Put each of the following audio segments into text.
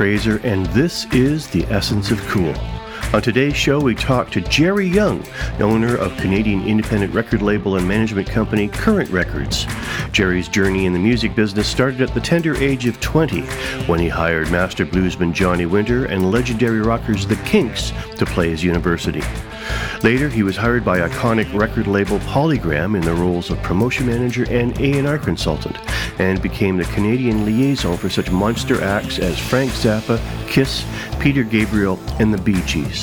Fraser, and this is The Essence of Cool. On today's show, we talk to Gerry Young, owner of Canadian independent record label and management company Current Records. Gerry's journey in the music business started at the tender age of 20 when he hired master bluesman Johnny Winter and legendary rockers The Kinks to play his university. Later, he was hired by iconic record label Polygram in the roles of promotion manager and A&R consultant, and became the Canadian liaison for such monster acts as Frank Zappa, Kiss, Peter Gabriel, and the Bee Gees.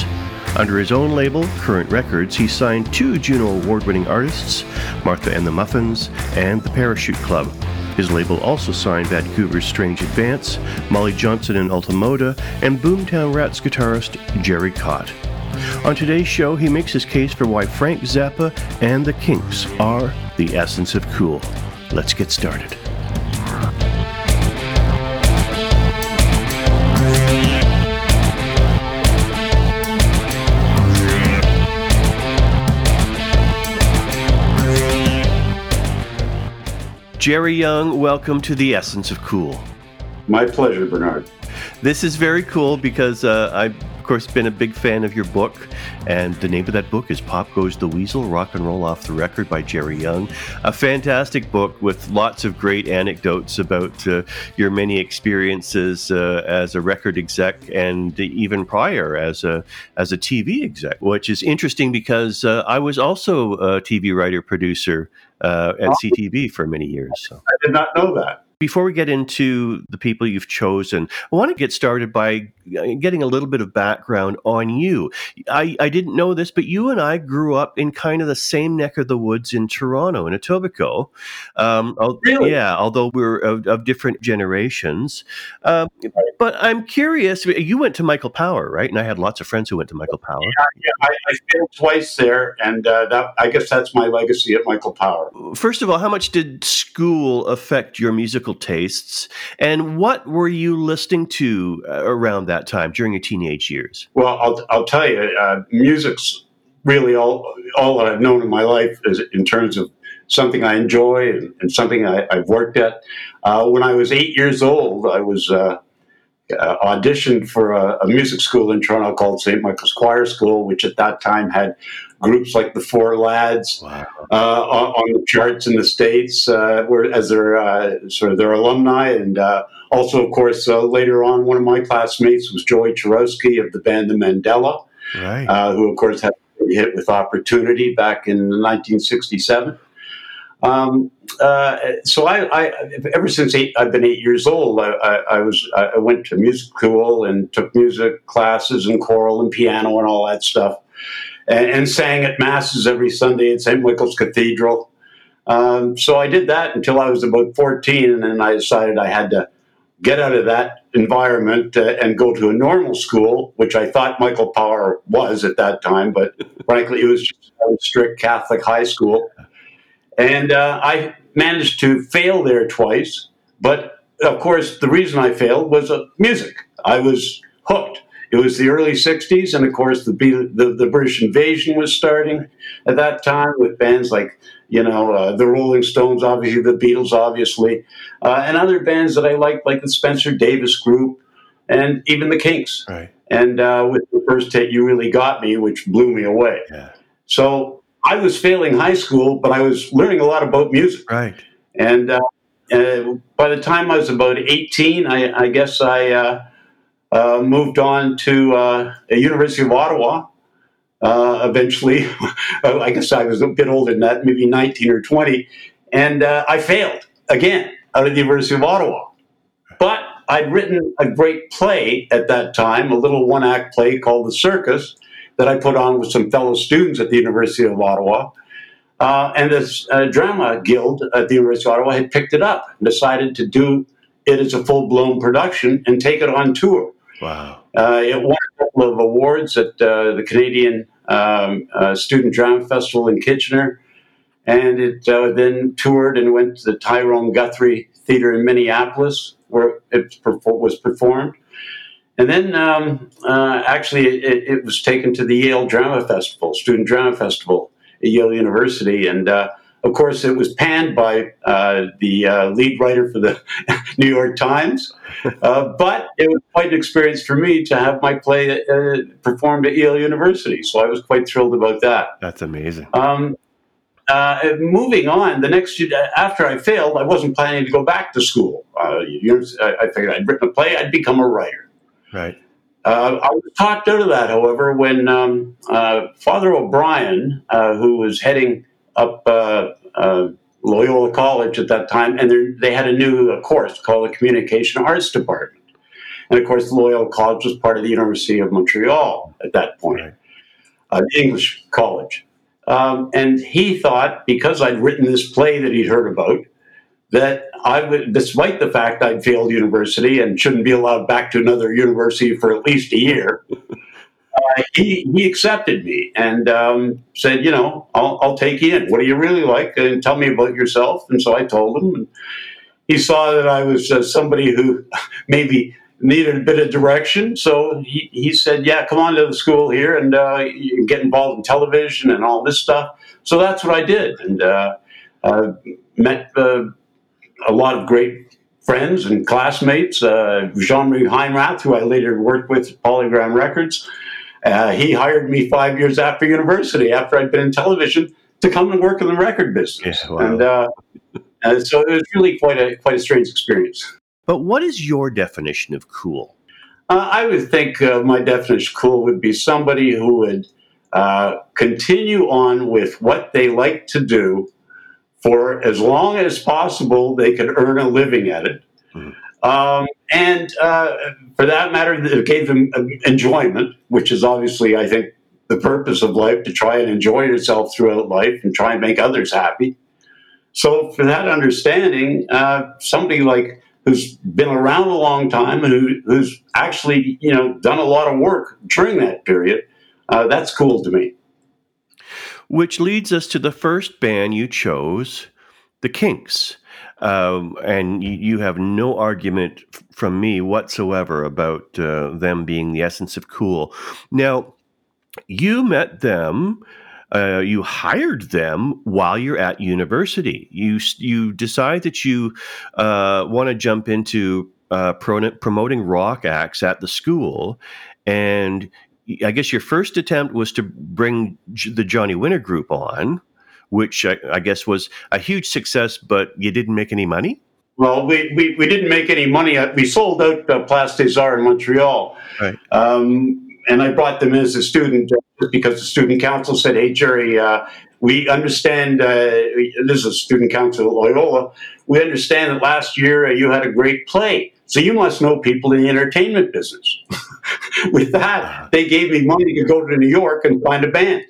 Under his own label, Current Records, he signed two Juno Award winning artists, Martha and the Muffins and the Parachute Club. His label also signed Vancouver's Strange Advance, Molly Johnson and Alta Moda, and Boomtown Rats guitarist Gerry Cott. On today's show, he makes his case for why Frank Zappa and the Kinks are the essence of cool. Let's get started. Gerry Young, welcome to the Essence of Cool. My pleasure, Bernard. This is very cool because uh, I course, been a big fan of your book, and the name of that book is Pop Goes the Weasel Rock and Roll Off the Record by Gerry Young. A fantastic book with lots of great anecdotes about uh, your many experiences uh, as a record exec and even prior as a, as a TV exec, which is interesting because uh, I was also a TV writer producer uh, at CTV for many years. So. I did not know that. Before we get into the people you've chosen, I want to get started by uh, getting a little bit of background on you. I, I didn't know this, but you and I grew up in kind of the same neck of the woods in Toronto, in Etobicoke. Um, really? Yeah, although we're of, of different generations. Um, but I'm curious, you went to Michael Power, right? And I had lots of friends who went to Michael Power. Yeah, yeah I, I failed twice there, and uh, that, I guess that's my legacy at Michael Power. First of all, how much did school affect your musical musical tastes. And what were you listening to uh, around that time during your teenage years? Well, I'll, I'll tell you, uh, music's really all all that I've known in my life is in terms of something I enjoy and, and something I, have worked at. Uh, when I was eight years old, I was uh, uh, auditioned for a, a, music school in Toronto called St. Michael's Choir School, which at that time had groups like the Four Lads wow. uh, on, on, the charts in the states, uh, were, as their uh, sort of their alumni, and uh, also, of course, uh, later on, one of my classmates was Joey Chirowski of the band The Mandala, right. who, of course, had a hit with Opportunity back in 1967. Um, uh, so I, I, ever since eight, I've been eight years old, I, I, I, was I went to music school and took music classes and choral and piano and all that stuff, and, and sang at masses every Sunday at St. Michael's Cathedral. Um, so I did that until I was about fourteen, and then I decided I had to get out of that environment uh, and go to a normal school, which I thought Michael Power was at that time, but frankly, it was just a strict Catholic high school. And uh, I managed to fail there twice. But of course, the reason I failed was uh, music. I was hooked. It was the early 60s, and of course, the, the, the British invasion was starting at that time with bands like, you know, uh, the Rolling Stones, obviously, the Beatles, obviously, uh, and other bands that I liked, like the Spencer Davis Group, and even the Kinks. Right. And uh, with the first hit, You Really Got Me, which blew me away. Yeah. So I was failing high school, but I was learning a lot about music. Right. And uh, uh, by the time I was about 18, I, I guess I uh, uh moved on to uh, a University of Ottawa. Uh, eventually, I guess I was a bit older than that, maybe 19 or 20. And I failed again out of the University of Ottawa. But I'd written a great play at that time, a little one act play called The Circus that I put on with some fellow students at the University of Ottawa. Uh, and this uh, drama guild at the University of Ottawa had picked it up and decided to do it as a full blown production and take it on tour. Wow. Uh, it won a couple of awards at uh, the Canadian um, uh, Student Drama Festival in Kitchener. And it uh, then toured and went to the Tyrone Guthrie Theater in Minneapolis, where it was performed. And then um, uh, actually, it, it, was taken to the Yale Drama Festival, Student Drama Festival at Yale University. And uh, of course, it was panned by uh, the uh, lead writer for the New York Times. Uh, but it was quite an experience for me to have my play uh, performed at Yale University. So I was quite thrilled about that. That's amazing. Um, uh, moving on, the next after I failed, I wasn't planning to go back to school. Uh, I figured I'd written a play, I'd become a writer. Right. Uh, I was talked out of that, however, when um, uh, Father O'Brien, uh, who was heading up uh, uh, Loyola College at that time, and they had a new uh, course called the Communication Arts Department. And of course, Loyola College was part of the University of Montreal at that point, right. English college. Um, and he thought, because I'd written this play that he'd heard about, that I would, despite the fact I'd failed university and shouldn't be allowed back to another university for at least a year, uh, he, he accepted me and um, said, you know, I'll, I'll take you in. What do you really like? And tell me about yourself. And so I told him. And he saw that I was uh, somebody who maybe needed a bit of direction. So he, he said, yeah, come on to the school here and uh, get involved in television and all this stuff. So that's what I did. And uh, uh, met uh, a lot of great friends and classmates. Uh, Jean-Marie Heinrath, who I later worked with at Polygram Records, uh, he hired me five years after university, after I'd been in television, to come and work in the record business. Yeah, wow. And uh, uh, so it was really quite a quite a strange experience. But what is your definition of cool? Uh, I would think uh, my definition of cool would be somebody who would continue on with what they like to do for as long as possible, they could earn a living at it. Mm-hmm. Um, and uh, for that matter, it gave him enjoyment, which is obviously, I think, the purpose of life to try and enjoy yourself throughout life and try and make others happy. So, for that understanding, uh, somebody like who's been around a long time and who, who's actually, you know, done a lot of work during that period, uh, that's cool to me. Which leads us to the first band you chose, the Kinks. Um, and you, have no argument from me whatsoever about uh, them being the essence of cool. Now, you met them. Uh, you hired them while you're at university. You you decide that you uh, want to jump into uh, pro- promoting rock acts at the school, and I guess your first attempt was to bring the Johnny Winter Group on, which I, I, guess was a huge success, but you didn't make any money? Well, we, we, we didn't make any money. We sold out uh, Place des Arts in Montreal. Right. Um, and I brought them in as a student uh, because the student council said, hey, Gerry, uh, we understand, uh, this is a student council at Loyola, we understand that last year uh, you had a great play. So you must know people in the entertainment business. With that, they gave me money to go to New York and find a band.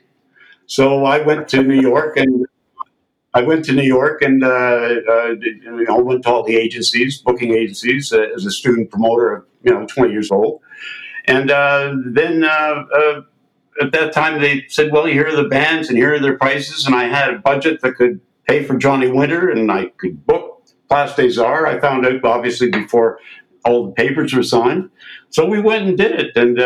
So I went to New York and I went to New York and uh, uh, you know, went to all the agencies, booking agencies, uh, as a student promoter of you know 20 years old. And uh, then uh, uh, at that time they said, "Well, here are the bands and here are their prices." And I had a budget that could pay for Johnny Winter, and I could book Place des Arts. I found out obviously before all the papers were signed. So we went and did it, and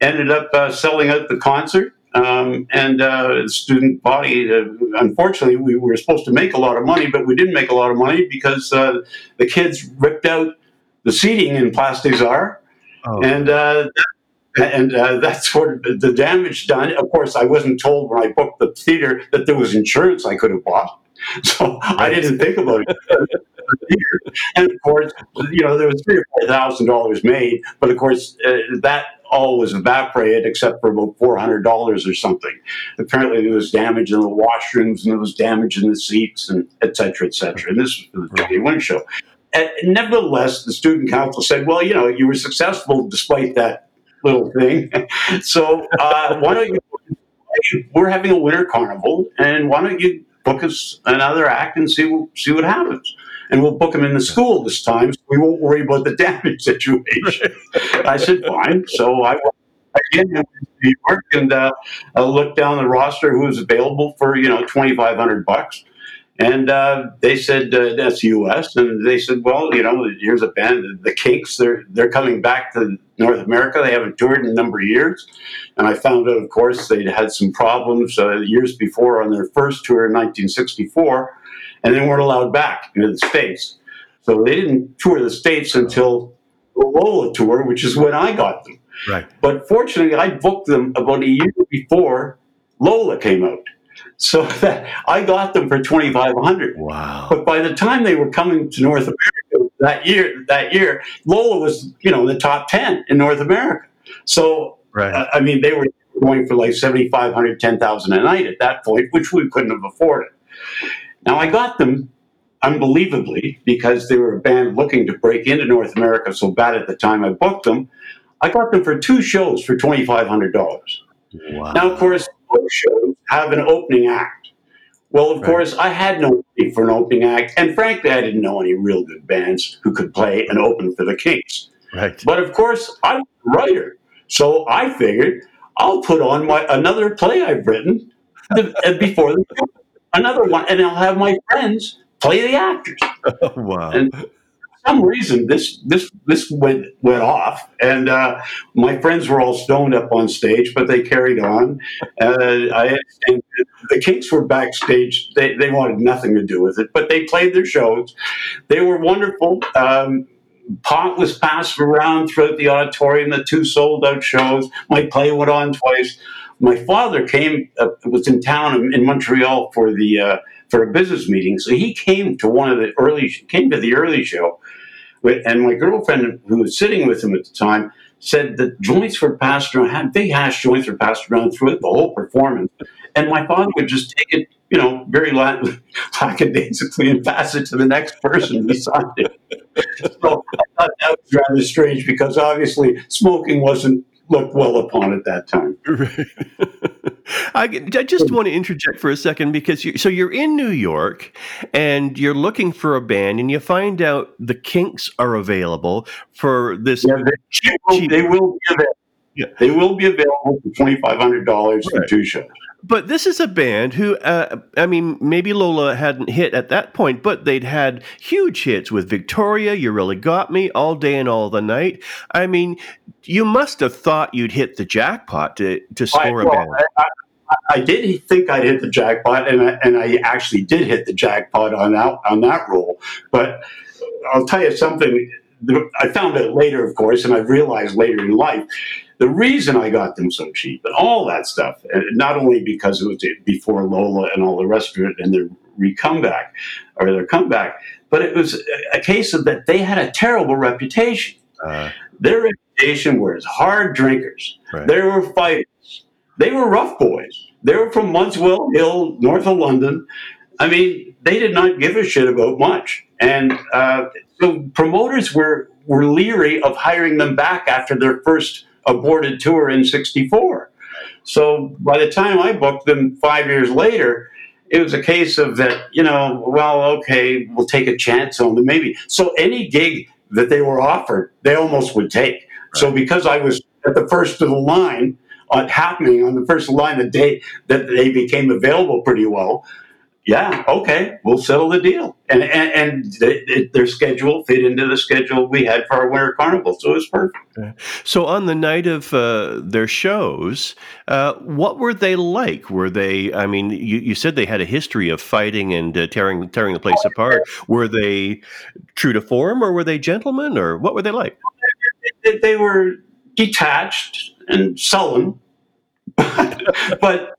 ended up selling out the concert um, and uh, student body. Uh, unfortunately, we were supposed to make a lot of money, but we didn't make a lot of money because uh, the kids ripped out the seating in des Arts, oh. and uh, and uh, that's what the damage done. Of course, I wasn't told when I booked the theater that there was insurance I could have bought, so right. I didn't think about it. and of course, you know, there was three or four thousand dollars made, but of course, uh, that all was evaporated except for about four hundred dollars or something. Apparently, there was damage in the washrooms and there was damage in the seats and et cetera, et cetera. And this was the Johnny Winter show. And nevertheless, the student council said, "Well, you know, you were successful despite that little thing. so uh, why don't you? We're having a winter carnival, and why don't you book us another act and see see what happens?" And we'll book them in the school this time so we won't worry about the damage situation. I said, fine. So I went again to New York and uh, I looked down the roster who was available for, you know, 2500 bucks. And uh, they said uh, that's U.S. And they said, well, you know, here's a band, the Kinks. They're they're coming back to North America. They haven't toured in a number of years. And I found out, of course, they'd had some problems uh, years before on their first tour in 1964, and they weren't allowed back into the states. So they didn't tour the states until the Lola tour, which is when I got them. Right. But fortunately, I booked them about a year before Lola came out. So that I got them for twenty five hundred. Wow! But by the time they were coming to North America that year, that year Lola was you know in the top ten in North America. So right. uh, I mean they were going for like 7,500, 10,000 a night at that point, which we couldn't have afforded. Now I got them unbelievably because they were a band looking to break into North America so bad at the time I booked them. I got them for two shows for twenty five hundred dollars. Wow. Now, of course, shows have an opening act. Well, of Right. course, I had no money for an opening act, and frankly, I didn't know any real good bands who could play and open for the Kinks. right. But of course, I'm a writer, so I figured I'll put on my another play I've written the, uh, before the another one, and I'll have my friends play the actors. wow. And for some reason, this this this went went off, and uh, my friends were all stoned up on stage, but they carried on. Uh, I and the Kinks were backstage; they they wanted nothing to do with it, but they played their shows. They were wonderful. Um, pot was passed around throughout the auditorium. The two sold out shows. My play went on twice. My father came uh, was in town in, Montreal for the uh, for a business meeting, so he came to one of the early came to the early show. And my girlfriend, who was sitting with him at the time, said that joints were passed had big hash joints were passed around throughout the whole performance. And my father would just take it, you know, very la- lackadaisically and pass it to the next person beside him. So I thought that was rather strange because obviously smoking wasn't looked well upon at that time. I, I just want to interject for a second because you, so you're in New York and you're looking for a band and you find out the Kinks are available for this. Yeah, they, will, they will be available. Yeah. They will be available for twenty five hundred dollars for two shows. But this is a band who, uh, I mean, maybe Lola hadn't hit at that point, but they'd had huge hits with Victoria, You Really Got Me, All Day and All the Night. I mean, you must have thought you'd hit the jackpot to, to I, score a well, band. I, I, I did think I'd hit the jackpot, and I, and I actually did hit the jackpot on that on that roll. But I'll tell you something. The- I found out later, of course, and I realized later in life. The reason I got them so cheap and all that stuff, and not only because it was before Lola and all the rest of it and their re-comeback or their comeback, but it was a case of that they had a terrible reputation. Uh, Their reputation was hard drinkers. Right. They were fighters. They were rough boys. They were from Muswell Hill, north of London. I mean, they did not give a shit about much. And uh, so promoters were, were leery of hiring them back after their first aborted tour in 64. So by the time I booked them five years later, it was a case of that, you know, well, okay, we'll take a chance on them, maybe. So any gig that they were offered, they almost would take. So because I was at the first of the line, on happening on the first line the day that they became available pretty well, yeah, okay, we'll settle the deal. And and, and th- th- their schedule fit into the schedule we had for our winter carnival, so it was perfect. So on the night of uh, their shows, uh, what were they like? Were they? I mean, you, you said they had a history of fighting and uh, tearing tearing the place apart. Were they true to form, or were they gentlemen, or what were they like? They, they were detached and sullen, but but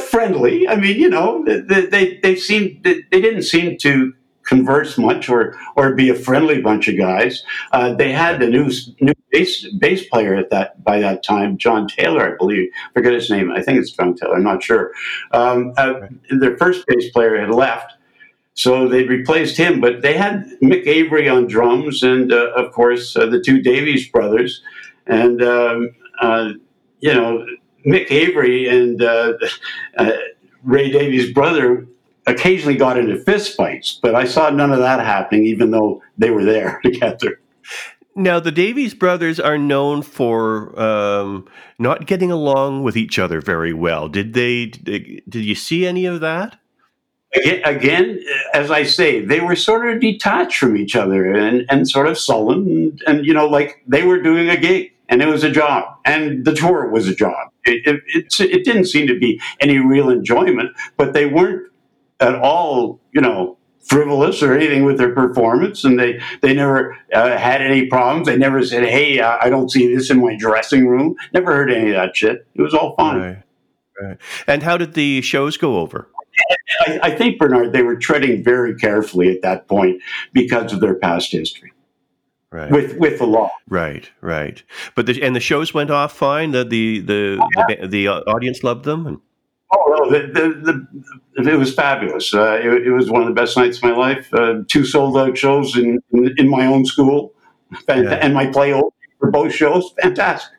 friendly. I mean, you know, they they, they seemed they, they didn't seem to converse much or or be a friendly bunch of guys. Uh, they had the new new bass bass player at that by that time, John Taylor, I believe. Forget his name. I think it's John Taylor. I'm not sure. Um, uh, their first bass player had left. So they replaced him, but they had Mick Avory on drums, and uh, of course uh, the two Davies brothers, and um, uh, you know Mick Avory and uh, uh, Ray Davies' brother occasionally got into fistfights, but I saw none of that happening, even though they were there together. Now, the Davies brothers are known for um, not getting along with each other very well. Did they? Did, you see any of that? again, again, as I say, they were sort of detached from each other and, and sort of sullen, and, and you know, like they were doing a gig and it was a job, and the tour was a job. It, it, it, it didn't seem to be any real enjoyment, but they weren't at all, you know, frivolous or anything with their performance, and they they never uh, had any problems. They never said, "Hey, uh, I don't see this in my dressing room." Never heard any of that shit. It was all fine. Right. Right. And how did the shows go over? I, I think Bernard, they were treading very carefully at that point because of their past history. Right. With with the law. Right, right. But the and the shows went off fine. The the the, the, the audience loved them. And... Oh no, the, the, the, it was fabulous. Uh, it, it, was one of the best nights of my life. Uh, two sold out shows in, in, in my own school, and, yeah. and my play for both shows. Fantastic.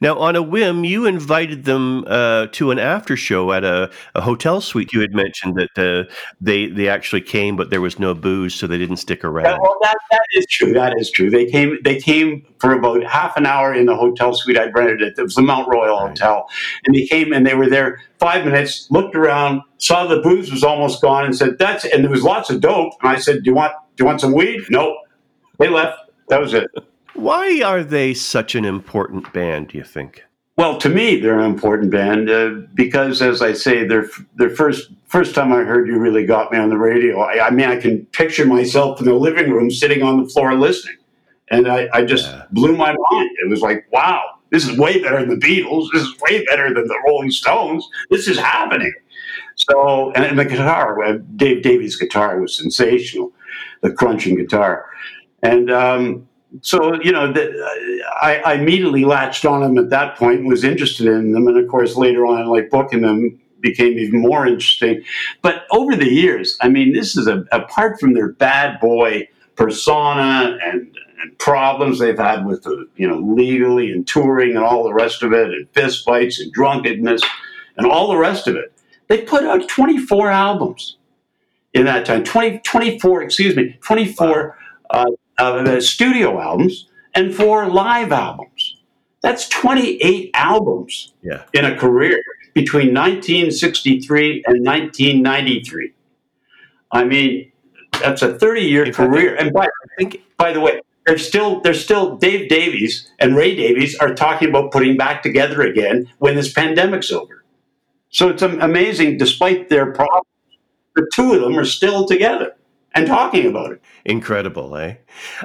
Now, on a whim, you invited them uh, to an after show at a, a, hotel suite. You had mentioned that uh, they they actually came, but there was no booze, so they didn't stick around. Yeah, well, that, that is true. That is true. They came they came for about half an hour in the hotel suite I rented. It, it was the Mount Royal right. Hotel, and they came and they were there five minutes, looked around, saw the booze was almost gone, and said, "That's." And there was lots of dope. And I said, "Do you want do you want some weed?" No. They left. That was it. Why are they such an important band, do you think? Well, to me, they're an important band uh, because, as I say, their their first first time I heard you really got me on the radio. I, I, mean, I can picture myself in the living room, sitting on the floor listening, and I, I just yeah. blew my mind. It was like, wow, this is way better than the Beatles. This is way better than the Rolling Stones. This is happening. So, and, and the guitar, uh, Dave Davies' guitar was sensational, the crunching guitar, and. Um, so you know, the, I, I, immediately latched on them at that point and was interested in them, and of course later on, like booking them became even more interesting. But over the years, I mean, this is a, apart from their bad boy persona and, and problems they've had with the you know legally and touring and all the rest of it, and fist fights and drunkenness and all the rest of it. They put out 24 albums in that time. 20, 24, excuse me, 24 uh, uh, studio albums and four live albums. That's 28 albums yeah. in a career between 1963 and 1993. I mean, that's a 30 year career. and by, think, by the way, there's still there's still Dave Davies and Ray Davies are talking about putting back together again when this pandemic's over. So it's amazing, despite their problems, the two of them are still together and talking about it. Incredible, eh?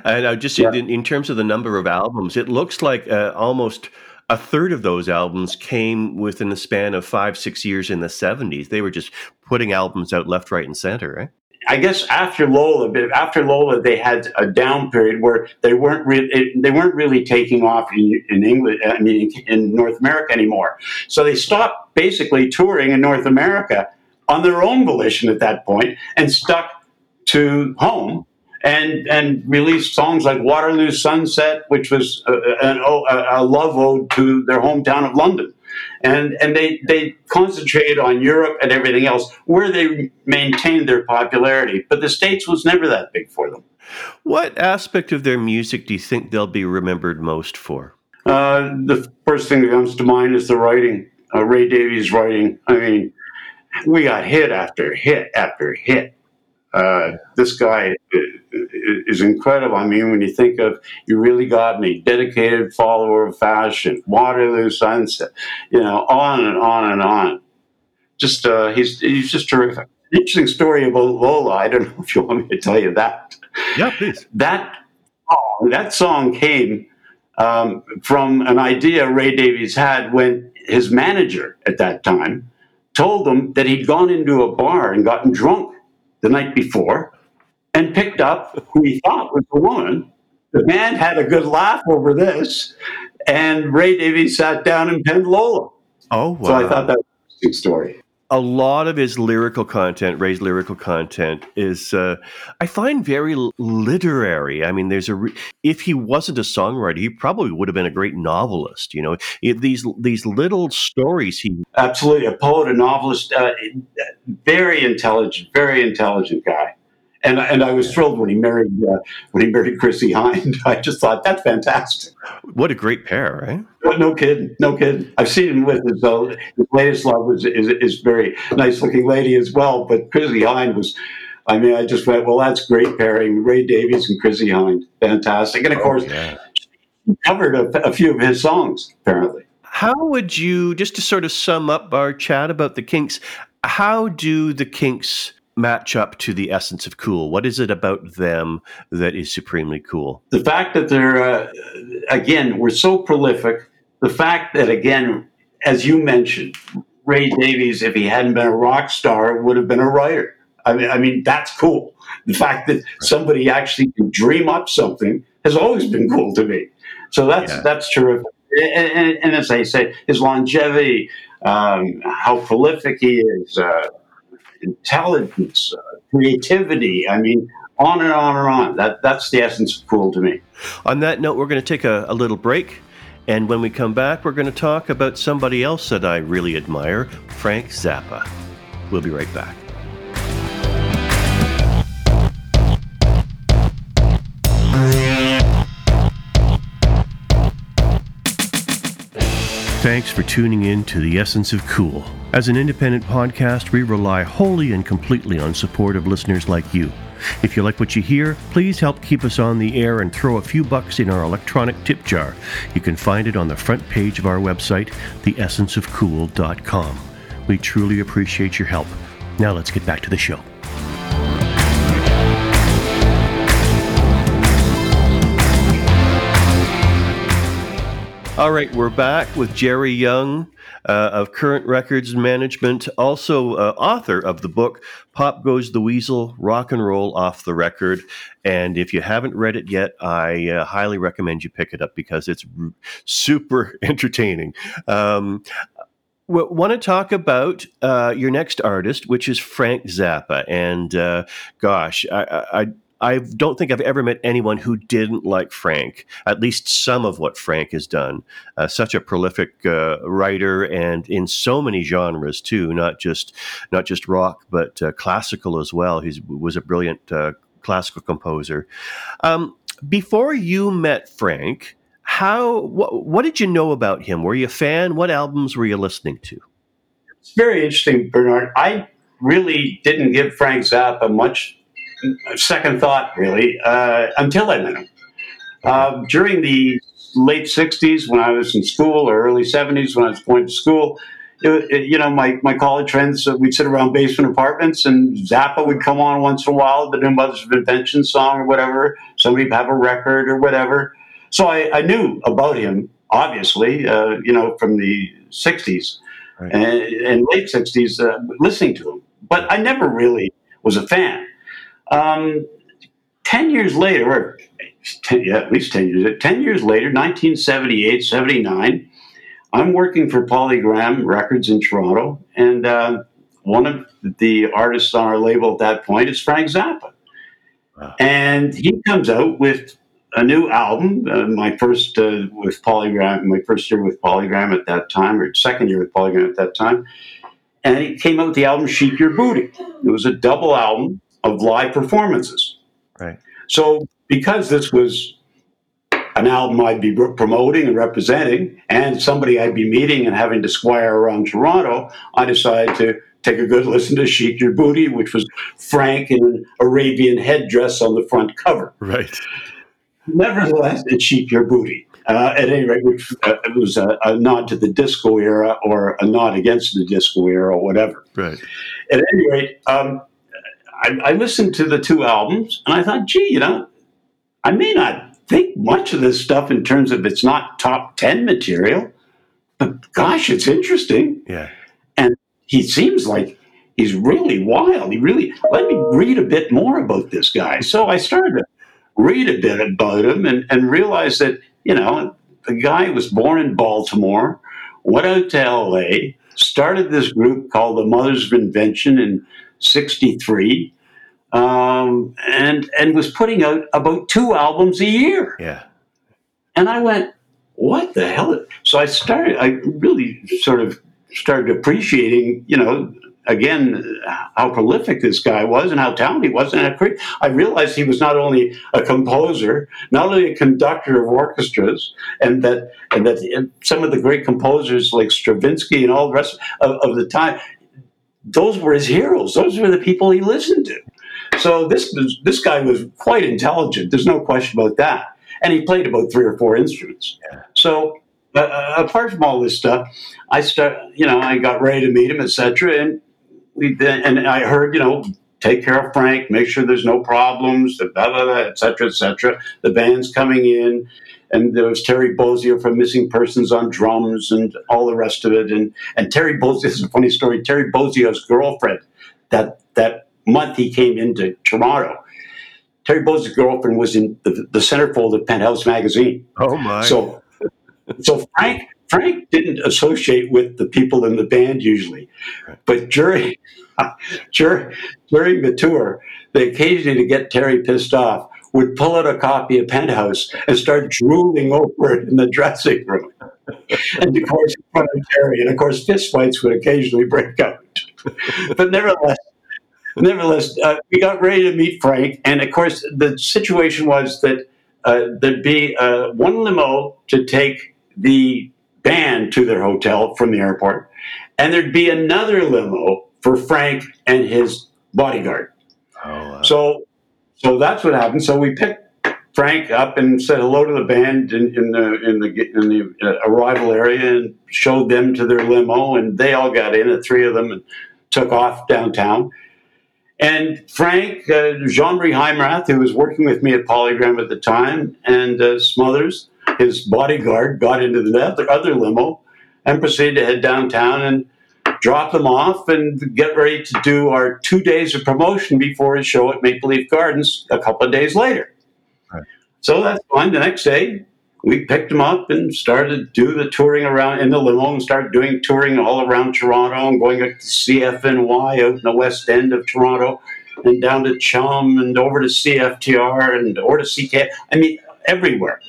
And uh, just yeah. in, in, terms of the number of albums, it looks like uh, almost a third of those albums came within the span of five, six years in the 70s. They were just putting albums out left, right, and center, eh? I guess after Lola, after Lola, they had a down period where they weren't really they weren't really taking off in, in England. I mean, in North America anymore. So they stopped basically touring in North America on their own volition at that point and stuck to home and and released songs like Waterloo Sunset, which was a, a, a, love ode to their hometown of London, and and they they concentrated on Europe and everything else, where they maintained their popularity. But the states was never that big for them. What aspect of their music do you think they'll be remembered most for? Uh, the first thing that comes to mind is the writing. Uh, Ray Davies' writing. I mean, we got hit after hit after hit uh, this guy is incredible. I mean, when you think of you really got me, dedicated follower of fashion, Waterloo Sunset, you know, on and on and on. Just uh, he's he's just terrific. Interesting story about Lola. I don't know if you want me to tell you that. Yeah, please. That song, that song came um, from an idea Ray Davies had when his manager at that time told him that he'd gone into a bar and gotten drunk the night before and picked up who he thought was a woman. The man had a good laugh over this, and Ray Davies sat down and penned Lola. Oh, wow. So I thought that was a interesting story a lot of his lyrical content, Ray's lyrical content, is uh, I find very literary. I mean, there's a re- if he wasn't a songwriter, he probably would have been a great novelist. You know, these these little stories he absolutely a poet, a novelist, uh, very intelligent, very intelligent guy. And, and I was thrilled when he married uh, when he married Chrissie Hynde. I just thought that's fantastic. What a great pair, right? But no kidding, no kidding. I've seen him with his, uh, his latest love is, is is very nice looking lady as well. But Chrissie Hynde was, I mean, I just went, well, that's great pairing. Ray Davies and Chrissie Hynde, fantastic. And of oh, course, yeah. covered a, a few of his songs apparently. How would you, just to sort of sum up our chat about the Kinks, how do the Kinks match up to the essence of cool? What is it about them that is supremely cool? The fact that they're, uh, again, we're so prolific. The fact that, again, as you mentioned, Ray Davies, if he hadn't been a rock star, would have been a writer. I mean, I mean that's cool. The fact that somebody actually can dream up something has always been cool to me. So that's yeah. that's terrific. And, and, and, as I say, his longevity, um, how prolific he is, uh, intelligence, uh, creativity. I mean, on and on and on. That that's the essence of cool to me. On that note, we're going to take a, a little break. And when we come back, we're going to talk about somebody else that I really admire, Frank Zappa. We'll be right back. Thanks for tuning in to The Essence of Cool. As an independent podcast, we rely wholly and completely on support of listeners like you. If you like what you hear, please help keep us on the air and throw a few bucks in our electronic tip jar. You can find it on the front page of our website, theessenceofcool.com. We truly appreciate your help. Now let's get back to the show. All right, we're back with Gerry Young uh, of Current Records Management, also uh, author of the book Pop Goes the Weasel Rock and Roll Off the Record. And if you haven't read it yet, I uh, highly recommend you pick it up because it's r- super entertaining. Um, want to talk about uh, your next artist, which is Frank Zappa. And uh, gosh, I, I, I don't think I've ever met anyone who didn't like Frank, at least some of what Frank has done. Uh, such a prolific uh, writer and in so many genres too, not just not just rock, but uh, classical as well. He was a brilliant uh, classical composer. Um, before you met Frank, how what, what did you know about him? Were you a fan? What albums were you listening to? It's very interesting, Bernard. I really didn't give Frank Zappa much second thought, really, uh, until I met him. Uh, during the late 60s, when I was in school, or early 70s, when I was going to school, it, it, you know, my, my college friends, uh, we'd sit around basement apartments, and Zappa would come on once in a while, the New Mothers of Invention song or whatever. Somebody would have a record or whatever. So I, I knew about him, obviously, uh, you know, from the 60s right. and, and, late 60s, uh, listening to him. But I never really was a fan. Um, 10 years later, or 10, yeah, at least 10 years, 10 years later, 1978, 79, I'm working for Polygram Records in Toronto, and uh, one of the artists on our label at that point is Frank Zappa. Wow. And he comes out with a new album. Uh, my first uh, with Polygram, my first year with Polygram at that time, or second year with Polygram at that time. And he came out with the album Sheik Yerbouti. It was a double album of live performances. Right. So because this was an album I'd be promoting and representing, and somebody I'd be meeting and having to squire around Toronto, I decided to take a good listen to Sheik Yerbouti, which was Frank in an Arabian headdress on the front cover. Right. Nevertheless, it's Shake Your Booty. Uh, at any rate, which uh, it was a, a, nod to the disco era or a nod against the disco era or whatever. Right. At any rate, um, I, I listened to the two albums and I thought, gee, you know, I may not think much of this stuff in terms of it's not top 10 material, but gosh, it's interesting. Yeah. And he seems like he's really wild. He really, let me read a bit more about this guy. So I started to read a bit about him and, and realized that, you know, the guy was born in Baltimore, went out to LA, started this group called the Mothers of Invention in 63 um, and and was putting out about two albums a year. Yeah. And I went, what the hell? So I started. I really sort of started appreciating, you know, again how prolific this guy was and how talented he was. And I realized he was not only a composer, not only a conductor of orchestras, and that and that some of the great composers like Stravinsky and all the rest of, of the time, those were his heroes. Those were the people he listened to. So this this guy was quite intelligent. There's no question about that. And he played about three or four instruments. So uh, uh, apart from all this stuff, I start, you know, I got ready to meet him, etc. And we then, and I heard, you know, take care of Frank, make sure there's no problems, etc. etc. The band's coming in, and there was Terry Bozzio from Missing Persons on drums, and all the rest of it. And and Terry Bozzio this is a funny story. Terry Bozzio's girlfriend, that that month he came into Toronto. Terry Bozzio's girlfriend was in the, the centerfold of Penthouse magazine. Oh my! So so Frank Frank didn't associate with the people in the band usually, but during during, during the tour, they occasionally to get Terry pissed off would pull out a copy of Penthouse and start drooling over it in the dressing room. and of course, in front of Terry, and of course, fistfights would occasionally break out. but nevertheless, nevertheless, uh, we got ready to meet Frank, and of course, the situation was that uh, there'd be uh, one limo to take the band to their hotel from the airport, and there'd be another limo for Frank and his bodyguard. Oh, wow. So, so that's what happened. So we picked Frank up and said hello to the band in, in the in the in the uh, arrival area and showed them to their limo, and they all got in, the three of them, and took off downtown. And Frank, uh, Jean Marie Heimrath, who was working with me at Polygram at the time, and uh, Smothers, his bodyguard got into the other limo and proceeded to head downtown and drop them off and get ready to do our two days of promotion before his show at Maple Leaf Gardens a couple of days later. Right. So that's fine. The next day, we picked him up and started to do the touring around in the limo and started doing touring all around Toronto and going to CFNY out in the west end of Toronto and down to Chum and over to CFTR and over to CK. I mean, everywhere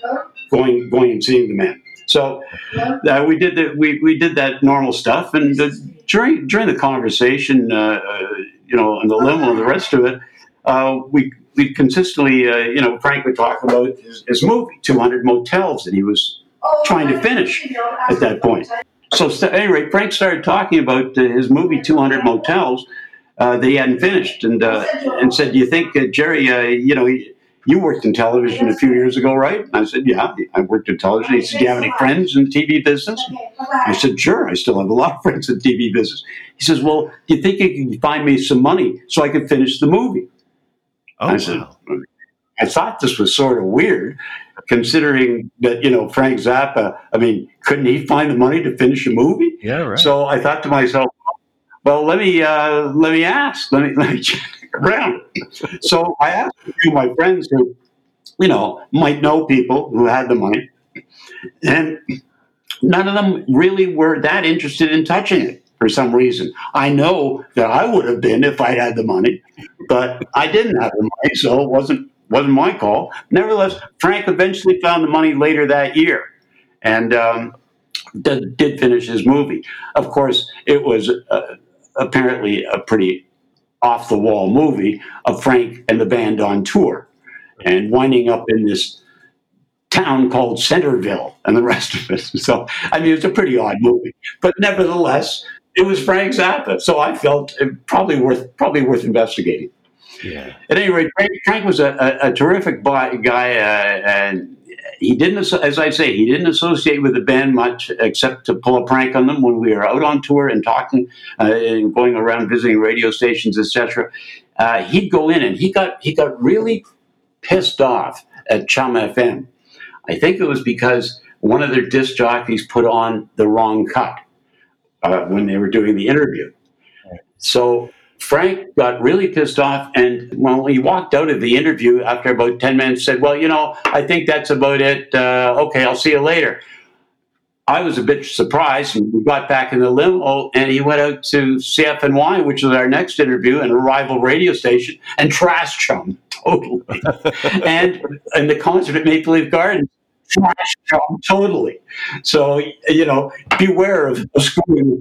going going and seeing the man. So uh, we did the, we, we did that normal stuff, and the, during during the conversation, uh, uh, you know, and the limo and the rest of it, uh, we we consistently, uh, you know, Frank would talk about his, his movie, Two Hundred Motels, that he was trying to finish at that point. So at any rate, Frank started talking about uh, his movie, Two Hundred Motels. that he hadn't finished, and and said, "Do you think Gerry, you know?" He, you worked in television a few years ago, right? I said, yeah, I worked in television. He said, do you have any friends in the TV business? I said, sure, I still have a lot of friends in the TV business. He says, well, do you think you can find me some money so I can finish the movie? Oh, I said, wow. I thought this was sort of weird, considering that you know Frank Zappa. I mean, couldn't he find the money to finish a movie? Yeah, right. So I thought to myself, well, let me uh, let me ask. Let me let me check around. So I asked a few of my friends who, you know, might know people who had the money, and none of them really were that interested in touching it for some reason. I know that I would have been if I'd had the money, but I didn't have the money, so it wasn't wasn't my call. Nevertheless, Frank eventually found the money later that year, and um, did, did, finish his movie. Of course, it was uh, apparently a pretty off the wall movie of Frank and the band on tour and winding up in this town called Centerville and the rest of it. So, I mean, it's a pretty odd movie, but nevertheless, it was Frank Zappa. So I felt it probably worth probably worth investigating. Yeah. At any rate, Frank, Frank was a, a, a terrific guy, uh, and he didn't, as I say, he didn't associate with the band much except to pull a prank on them when we were out on tour and talking uh, and going around visiting radio stations, etc. Uh, he'd go in and he got he got really pissed off at Chum FM. I think it was because one of their disc jockeys put on the wrong cut uh, when they were doing the interview. So Frank got really pissed off, and when he walked out of the interview after about 10 minutes, said, Well, you know, I think that's about it. Uh, okay, I'll see you later. I was a bit surprised, and we got back in the limo, and he went out to CFNY, which was our next interview, and a rival radio station, and trashed Chum totally. and and the concert at Maple Leaf Gardens, trash totally. So you know, beware of screwing.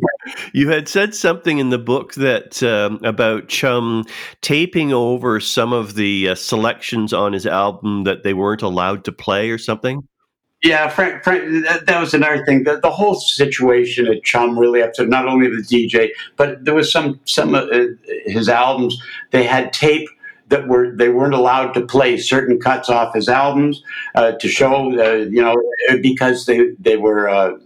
You had said something in the book that um, about Chum taping over some of the uh, selections on his album that they weren't allowed to play or something. Yeah, Frank. Frank that, that, was another thing. The, the whole situation at Chum really upset not only the DJ, but there was some some of uh, his albums. They had tape that were they weren't allowed to play certain cuts off his albums uh, to show, uh, you know, because they they were uh,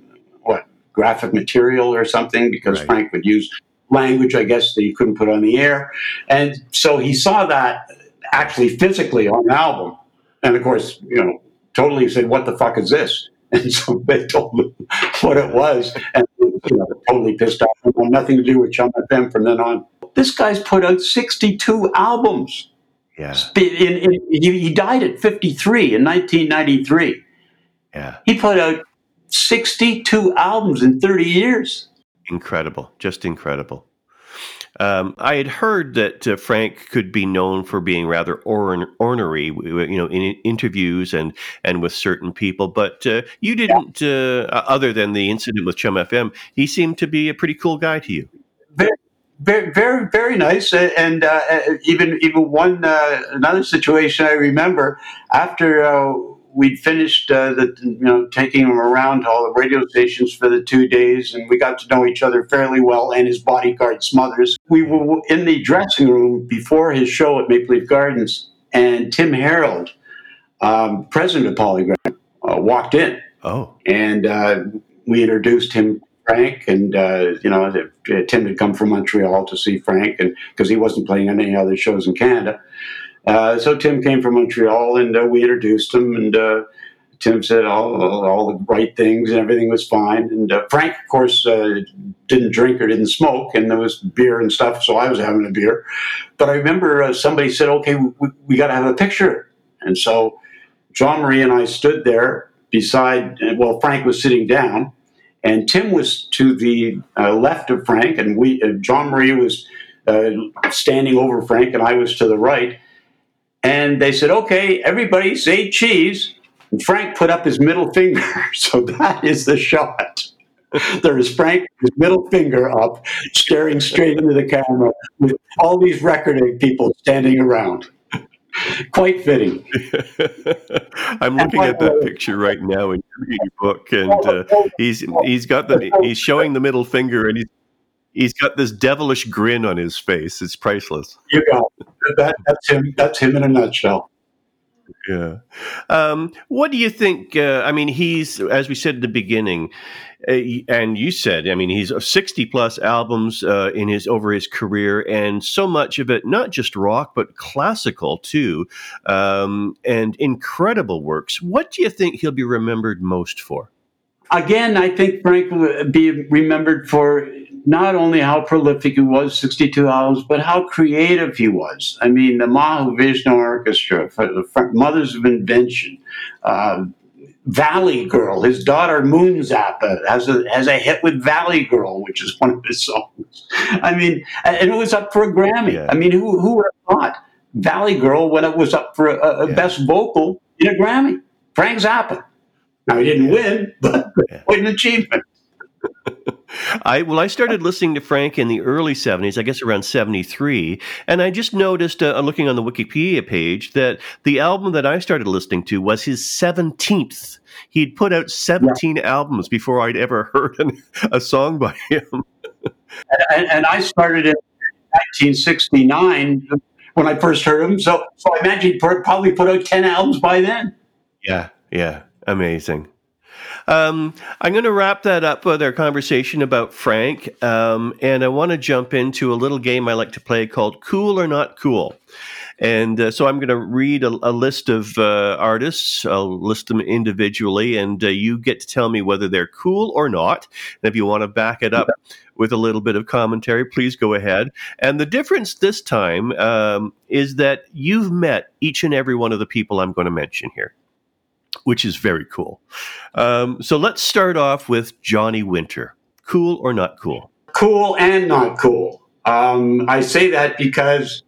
what graphic material or something. Because right. Frank would use language, I guess, that you couldn't put on the air, and so he saw that actually physically on the album, and of course, you know, totally said, "What the fuck is this?" And so they told him what it was, and you know, totally pissed off. Nothing to do with Chum FM from then on. This guy's put out 62 albums. Yeah. In, in, he, he died at 53 in 1993. Yeah. He put out 62 albums in 30 years. Incredible. Just incredible. Um, I had heard that uh, Frank could be known for being rather ornery, you know, in interviews and and with certain people. But uh, you didn't, uh, other than the incident with Chum FM, he seemed to be a pretty cool guy to you. Very, very, very, very nice. And uh, uh, even even one uh, another situation I remember after uh, we'd finished uh, the you know taking him around to all the radio stations for the two days, and we got to know each other fairly well. And his bodyguard Smothers. We were in the dressing room before his show at Maple Leaf Gardens, and Tim Harold, um, president of Polygram, uh, walked in. Oh, and we introduced him Frank, and uh, you know, Tim had come from Montreal to see Frank, and because he wasn't playing any other shows in Canada, uh, so Tim came from Montreal, and uh, we introduced him, and uh, Tim said all, all, all, the right things, and everything was fine. And uh, Frank, of course, uh, didn't drink or didn't smoke, and there was beer and stuff, so I was having a beer. But I remember somebody said, "Okay, we, we got to have a picture," and so John Marie and I stood there beside. Well, Frank was sitting down and Tim was to the uh, left of Frank, and we uh, John Marie was uh, standing over Frank, and I was to the right. And they said, "Okay, everybody say cheese." And Frank put up his middle finger, so that is the shot. there is Frank, his middle finger up, staring straight into the camera, with all these recording people standing around. Quite fitting. I'm looking at that picture right now in your book, and uh, he's he's got the he's showing the middle finger, and he's he's got this devilish grin on his face. It's priceless. You got that. That's him. That's him in a nutshell. Yeah. Um, what do you think? Uh, I mean, he's, as we said at the beginning, and you said, I mean, he's 60 plus albums uh, in his over his career, and so much of it, not just rock, but classical too, um, and incredible works. What do you think he'll be remembered most for? Again, I think Frank will be remembered for not only how prolific he was, 62 albums, but how creative he was. I mean, the Mahavishnu Orchestra, the Mothers of Invention, uh, Valley Girl, his daughter Moon Zappa has a, has a hit with Valley Girl, which is one of his songs. I mean, and it was up for a Grammy. Yeah. I mean, who, who would have thought Valley Girl when it was up for a, a yeah. best vocal in a Grammy? Frank Zappa. Now, he didn't win, but yeah. quite an achievement. I well, I started listening to Frank in the early '70s, I guess around '73, and I just noticed, uh, looking on the Wikipedia page, that the album that I started listening to was his 17th. He'd put out 17 yeah. albums before I'd ever heard an, a song by him. and, and, I started in 1969 when I first heard him, so so I imagine he probably put out 10 albums by then. Yeah, yeah, amazing. Um, I'm going to wrap that up with our conversation about Frank, um, and I want to jump into a little game I like to play called Cool or Not Cool. And uh, so I'm going to read a, a list of uh, artists. I'll list them individually, and uh, you get to tell me whether they're cool or not. And if you want to back it up with a little bit of commentary, please go ahead. And the difference this time um, is that you've met each and every one of the people I'm going to mention here which is very cool. Um, so let's start off with Johnny Winter. Cool or not cool? Cool and not cool. Um, I say that because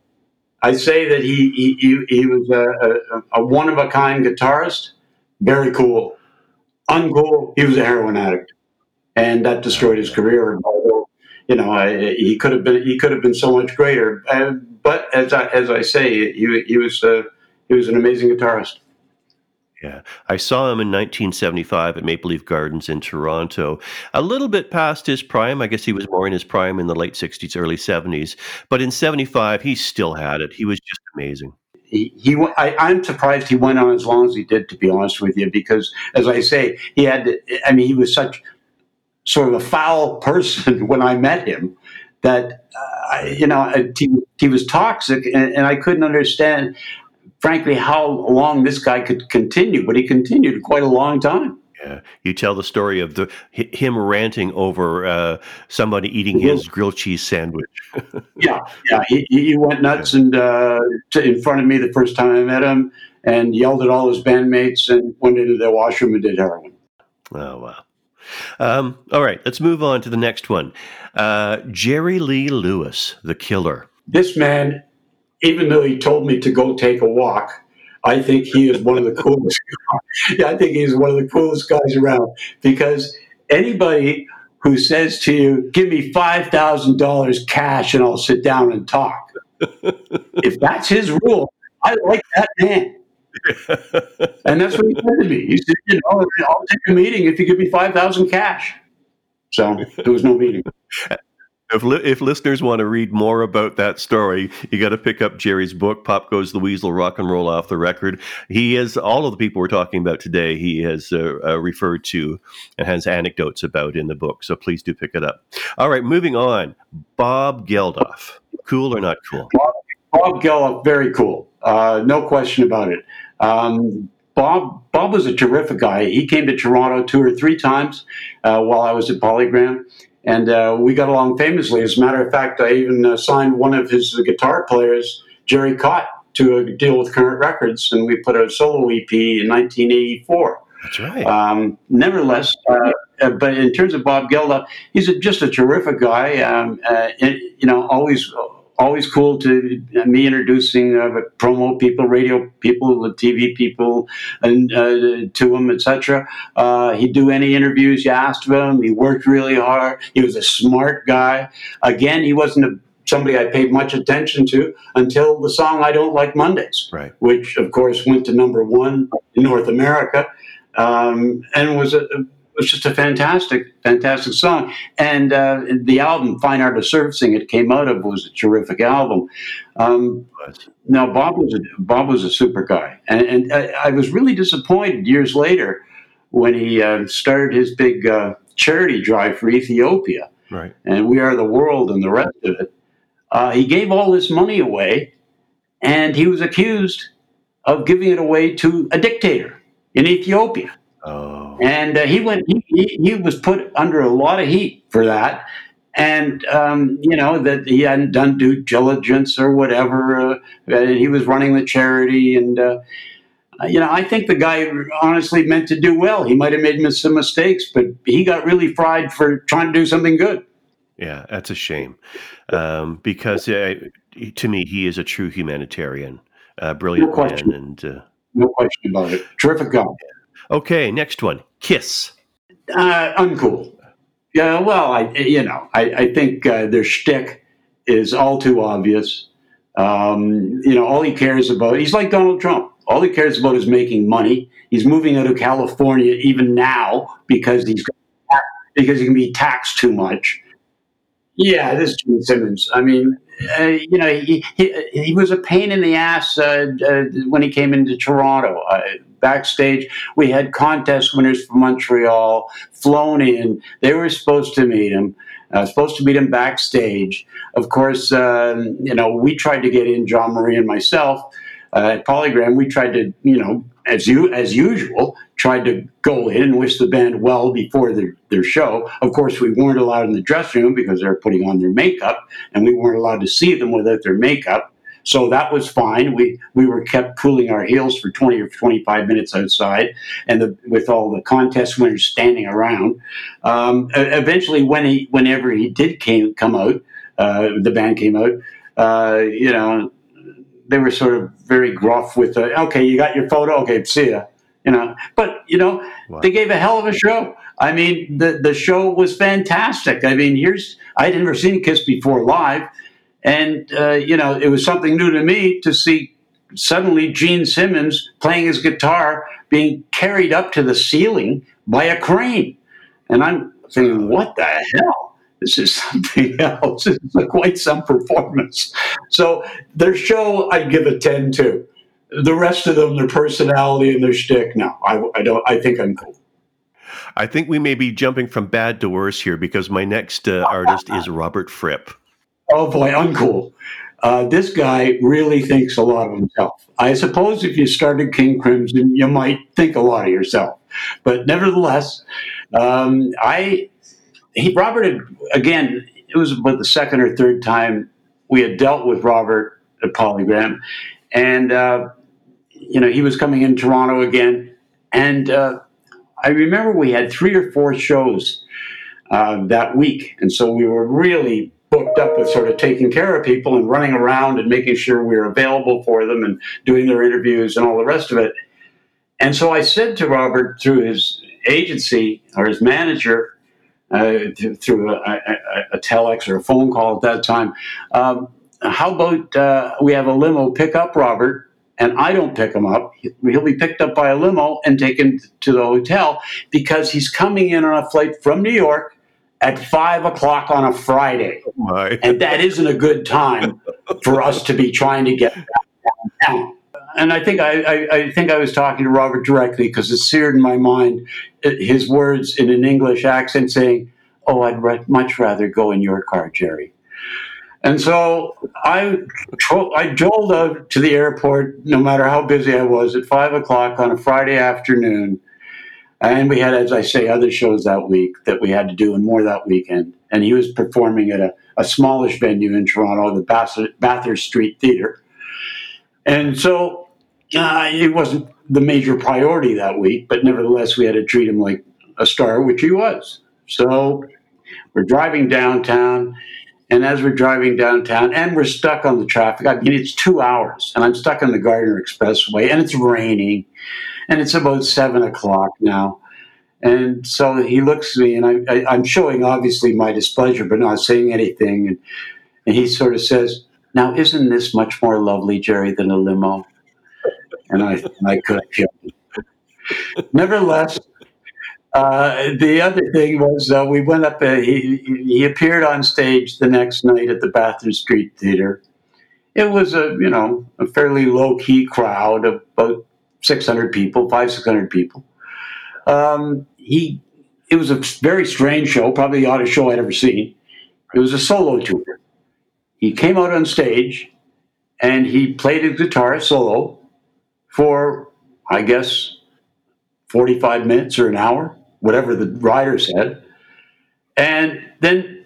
I say that he he, he, he was a, a, a one of a kind guitarist. Very cool. uncool. He was a heroin addict, and that destroyed his career. You know, I, he could have been he could have been so much greater. Uh, but as I as I say, he, he was uh, he was an amazing guitarist. Yeah, I saw him in 1975 at Maple Leaf Gardens in Toronto. A little bit past his prime. I guess he was more in his prime in the late 60s, early 70s. But in 75, he still had it. He was just amazing. He, he I, I'm surprised he went on as long as he did, to be honest with you, because as I say, he had, I mean, he was such sort of a foul person when I met him that, uh, you know, he, he was toxic and, and I couldn't understand frankly, how long this guy could continue, but he continued quite a long time. Yeah, you tell the story of the him ranting over uh, somebody eating mm-hmm. his grilled cheese sandwich. yeah, yeah, he, he went nuts and uh, in front of me the first time I met him, and yelled at all his bandmates, and went into the washroom and did heroin. Oh wow! Um, all right, let's move on to the next one. Uh, Jerry Lee Lewis, the killer. This man even though he told me to go take a walk, I think he is one of the coolest. yeah, I think he's one of the coolest guys around because anybody who says to you, "Give me five thousand dollars cash and I'll sit down and talk," if that's his rule, I like that man. and that's what he said to me. He said, "You know, I'll take a meeting if you give me five thousand cash." So there was no meeting. If, li- if listeners want to read more about that story, you got to pick up Gerry's book, Pop Goes the Weasel Rock and Roll Off the Record. He has all of the people we're talking about today, he has uh, uh, referred to and has anecdotes about in the book. So please do pick it up. All right, moving on. Bob Geldof. Cool or not cool? Bob, Bob Geldof, very cool. Uh, no question about it. Um, Bob Bob was a terrific guy. He came to Toronto two or three times uh, while I was at Polygram and uh, we got along famously. As a matter of fact, I even uh, signed one of his guitar players, Gerry Cott, to a deal with Current Records, and we put out a solo EP in 1984. That's right. Um, nevertheless, uh, but in terms of Bob Geldof, he's a, just a terrific guy. Um, uh, you know, always always cool to uh, me introducing uh, promo people, radio people, the TV people, and uh, to him, etc. Uh, he'd do any interviews you asked of him. He worked really hard. He was a smart guy. Again, he wasn't a, somebody I paid much attention to until the song "I Don't Like Mondays," right. which of course went to number one in North America, um, and was a was just a fantastic, fantastic song. And uh, the album, Fine Art of Surfacing, it came out of was a terrific album. Um, now, Bob was a, Bob was a super guy, and, and I, I, was really disappointed years later when he uh, started his big uh, charity drive for Ethiopia, right? And We Are the World and the rest of it. Uh, he gave all this money away, and he was accused of giving it away to a dictator in Ethiopia. Oh. And uh, he went. He, he, was put under a lot of heat for that, and um, you know that he hadn't done due diligence or whatever. Uh, and he was running the charity, and uh, you know I think the guy honestly meant to do well. He might have made some mistakes, but he got really fried for trying to do something good. Yeah, that's a shame, um, because uh, to me he is a true humanitarian, brilliant no man, and uh, no question about it. Terrific guy. Okay, next one. Kiss. Uh, uncool. Yeah, well, I you know I, I think uh, their shtick is all too obvious. Um, you know, all he cares about he's like Donald Trump. All he cares about is making money. He's moving out of California even now because he's because he can be taxed too much. Yeah, this is Gene Simmons. I mean, uh, you know, he, he, he was a pain in the ass uh, uh, when he came into Toronto. Backstage, we had contest winners from Montreal flown in. They were supposed to meet him. Uh, supposed to meet him backstage. Of course, um, you know, we tried to get in, John Marie and myself, uh, at Polygram. We tried to, you know, as you as usual, tried to go in and wish the band well before their, their show. Of course, we weren't allowed in the dressing room because they were putting on their makeup, and we weren't allowed to see them without their makeup. So that was fine. We we were kept cooling our heels for 20 or 25 minutes outside, and the, with all the contest winners standing around. Um, eventually, when he whenever he did came come out, uh, the band came out. Uh, you know, they were sort of very gruff with, the, "Okay, you got your photo. Okay, see ya." you know. But you know, wow. they gave a hell of a show. I mean, the the show was fantastic. I mean, here's I'd never seen Kiss before live, and uh, you know, it was something new to me to see suddenly Gene Simmons playing his guitar being carried up to the ceiling by a crane, and I'm thinking, what the hell? This is something else. It's quite some performance. So their show, I give a ten to. The rest of them, their personality and their shtick, no, I, I don't. I think I'm cool. I think we may be jumping from bad to worse here because my next uh, artist is Robert Fripp. Oh boy, uncool. Uh, this guy really thinks a lot of himself. I suppose if you started King Crimson, you might think a lot of yourself. But nevertheless, um, I he Robert had, again. It was about the second or third time we had dealt with Robert at Polygram, and uh, you know he was coming in Toronto again, and uh, I remember we had three or four shows uh, that week, and so we were really booked up with sort of taking care of people and running around and making sure we were available for them and doing their interviews and all the rest of it. And so I said to Robert through his agency or his manager, uh, through a, a, a, telex or a phone call at that time, um, how about uh, we have a limo pick up Robert and I don't pick him up, he'll be picked up by a limo and taken to the hotel because he's coming in on a flight from New York at five o'clock on a Friday. Oh and that isn't a good time for us to be trying to get downtown. And I think I, I, I, think I was talking to Robert directly because it's seared in my mind uh, his words in an English accent saying, "Oh, I'd re- much rather go in your car, Gerry." And so I, I drove out to the airport, no matter how busy I was, at five o'clock on a Friday afternoon. And we had, as I say, other shows that week that we had to do and more that weekend. And he was performing at a, a smallish venue in Toronto, the Bathurst Street Theatre. And so uh, it wasn't the major priority that week, but nevertheless, we had to treat him like a star, which he was. So we're driving downtown and as we're driving downtown and we're stuck on the traffic, I mean, it's two hours and I'm stuck on the Gardiner Expressway and it's raining and it's about seven o'clock now. And so he looks at me and I, am showing obviously my displeasure, but not saying anything. And, and he sort of says, Now, isn't this much more lovely, Gerry, than a limo? And I, I couldn't Nevertheless, uh, the other thing was uh, we went up. Uh, he he appeared on stage the next night at the Bathurst Street Theater. It was a you know a fairly low key crowd about six hundred people, five six hundred people. Um, he it was a very strange show, probably the oddest show I'd ever seen. It was a solo tour. He came out on stage and he played his guitar solo for I guess forty five minutes or an hour whatever the writer said, and then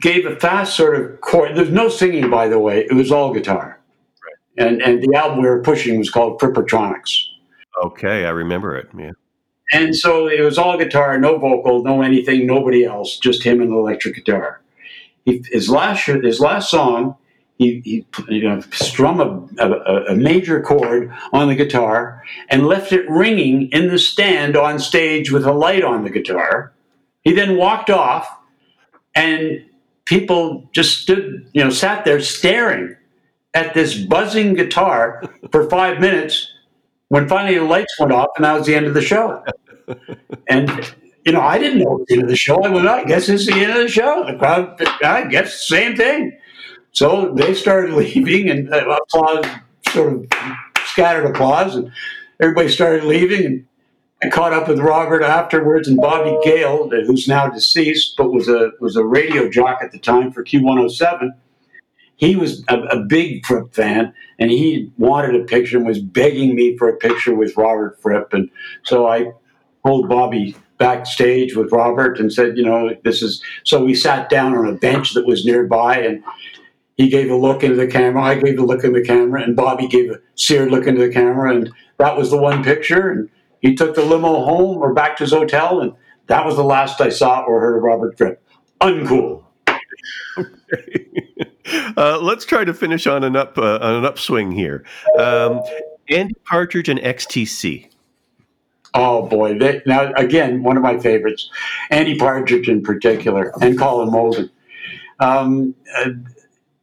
gave a fast sort of chord. There's no singing, by the way. It was all guitar. And and the album we were pushing was called Frippertronics. Okay, I remember it. Yeah. And so it was all guitar, no vocal, no anything, nobody else, just him and the electric guitar. He, his last his last song, he, he you know, strum a, a, a, major chord on the guitar and left it ringing in the stand on stage with a light on the guitar. He then walked off, and people just stood, you know, sat there staring at this buzzing guitar for five minutes. When finally the lights went off, and that was the end of the show. And you know, I didn't know it was the end of the show. I went, I guess it's the end of the show. The crowd, I guess, the same thing. So they started leaving, and uh, applause, sort of scattered applause, and everybody started leaving. And I caught up with Robert afterwards, and Bobby Gale, who's now deceased, but was a was a radio jock at the time for Q107. He was a, a big Fripp fan, and he wanted a picture and was begging me for a picture with Robert Fripp. And so I pulled Bobby backstage with Robert and said, you know, this is. So we sat down on a bench that was nearby, and he gave a look into the camera. I gave a look in the camera, and Bobby gave a seared look into the camera, and that was the one picture. And he took the limo home or back to his hotel, and that was the last I saw or heard of Robert Fripp. Uncool. uh, let's try to finish on an up uh, on an upswing here. Um, Andy Partridge and XTC. Oh boy! They, now again, one of my favorites, Andy Partridge in particular, and Colin Moulding. Um, uh,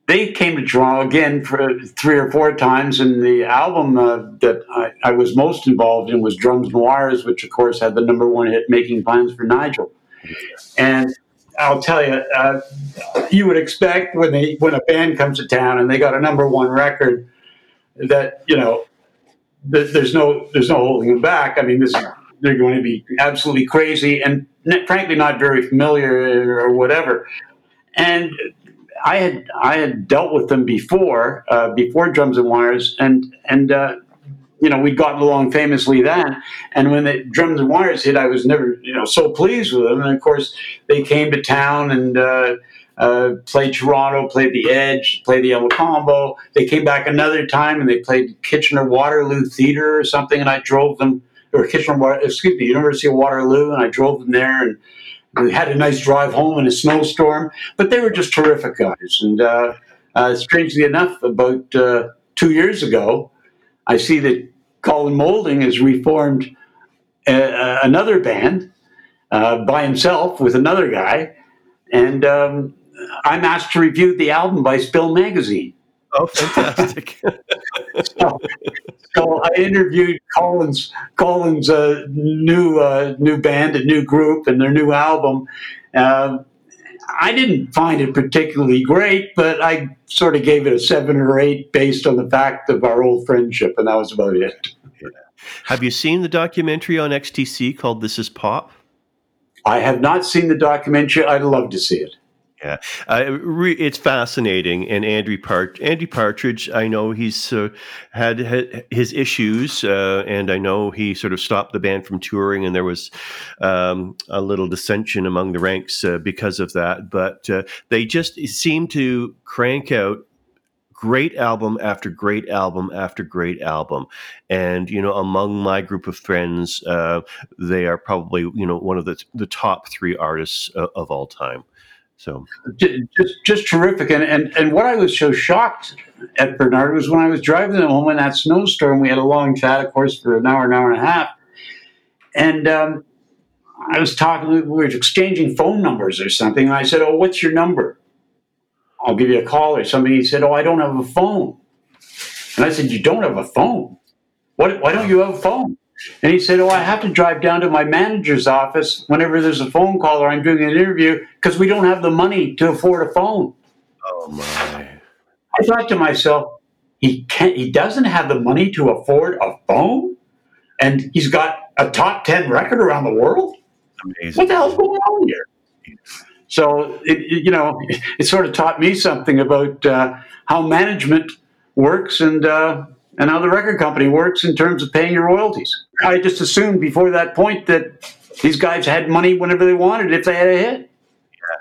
they came to Toronto again for three or four times, and the album uh, that I, I, was most involved in was Drums and Wires, which of course had the number one hit, "Making Plans for Nigel." And I'll tell you, uh, you would expect when they when a band comes to town and they got a number one record that you know there's no there's no holding them back. I mean, this they're going to be absolutely crazy and frankly not very familiar or whatever. And I had I had dealt with them before uh, before Drums and Wires, and and uh, you know we'd gotten along famously then. And when the Drums and Wires hit, I was never you know so pleased with them. And of course, they came to town and. Uh, uh, played Toronto, played the Edge, played the El Mocambo. They came back another time and they played Kitchener Waterloo Theater or something, and I drove them, or Kitchener, excuse me, University of Waterloo, and I drove them there and we had a nice drive home in a snowstorm. But they were just terrific guys. And uh, uh, strangely enough, about uh, two years ago, I see that Colin Moulding has reformed uh, another band uh, by himself with another guy. And um, I'm asked to review the album by Spill Magazine. Oh, fantastic! so, so, I interviewed Colin's Colin's uh, new uh, new band, a new group, and their new album. Uh, I didn't find it particularly great, but I sort of gave it a seven or eight based on the fact of our old friendship, and that was about it. Yeah. Have you seen the documentary on XTC called "This Is Pop"? I have not seen the documentary. I'd love to see it. Yeah, uh, re- it's fascinating. And Andy Part- Andy Partridge, I know he's uh, had, had, his issues, uh, and I know he sort of stopped the band from touring, and there was um, a little dissension among the ranks uh, because of that. But uh, they just seem to crank out great album after great album after great album and you know among my group of friends uh, they are probably you know one of the the top three artists uh, of all time so just just terrific. And, and and what I was so shocked at Bernard was when I was driving home in that snowstorm. We had a long chat, of course, for an hour, an hour and a half. And um, I was talking, we were exchanging phone numbers or something. And I said, Oh, what's your number? I'll give you a call or something. He said, Oh, I don't have a phone. And I said, You don't have a phone? What, why don't you have a phone? And he said, Oh, I have to drive down to my manager's office whenever there's a phone call or I'm doing an interview because we don't have the money to afford a phone. Oh, my. I thought to myself, he can't, he doesn't have the money to afford a phone and he's got a top 10 record around the world. Amazing. What the hell's going on here? So, it, it, you know, it sort of taught me something about uh, how management works and, uh, and how the record company works in terms of paying your royalties. I just assumed before that point that these guys had money whenever they wanted if they had a hit.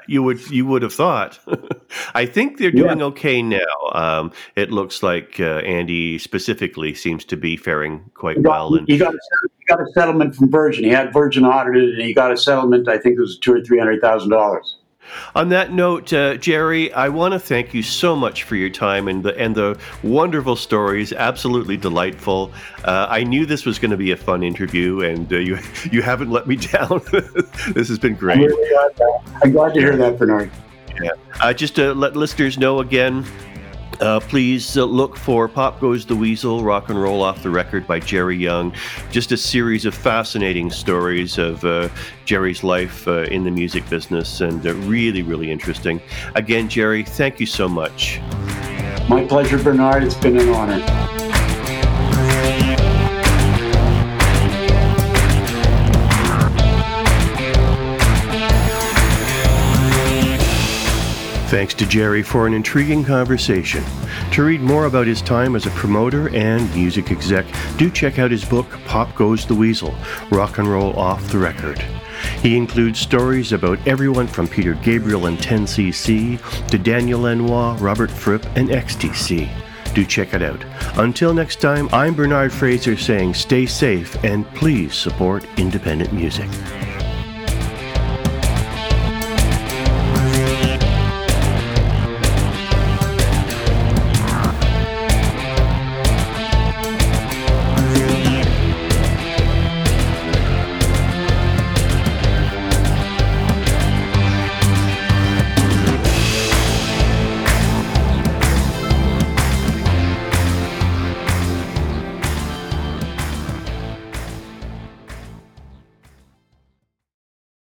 You would you would have thought. I think they're doing yeah. okay now. Um, it looks like uh, Andy specifically seems to be faring quite he got, well. And he got, a, he got a settlement from Virgin. He had Virgin audited, and he got a settlement. I think it was two or three hundred thousand dollars. On that note, uh, Gerry, I want to thank you so much for your time and the and the wonderful stories. Absolutely delightful. Uh, I knew this was going to be a fun interview, and uh, you you haven't let me down. this has been great. I'm, really glad, I'm glad to hear that, Bernard. Yeah. Uh, just to let listeners know again, uh, please uh, look for Pop Goes the Weasel, Rock and Roll Off the Record by Gerry Young. Just a series of fascinating stories of uh, Gerry's life uh, in the music business and uh, really, really interesting. Again, Gerry, thank you so much. My pleasure, Bernard. It's been an honor. Thanks to Gerry for an intriguing conversation. To read more about his time as a promoter and music exec, do check out his book, Pop Goes the Weasel Rock and Roll Off the Record. He includes stories about everyone from Peter Gabriel and 10cc to Daniel Lanois, Robert Fripp, and XTC. Do check it out. Until next time, I'm Bernard Fraser saying stay safe and please support independent music.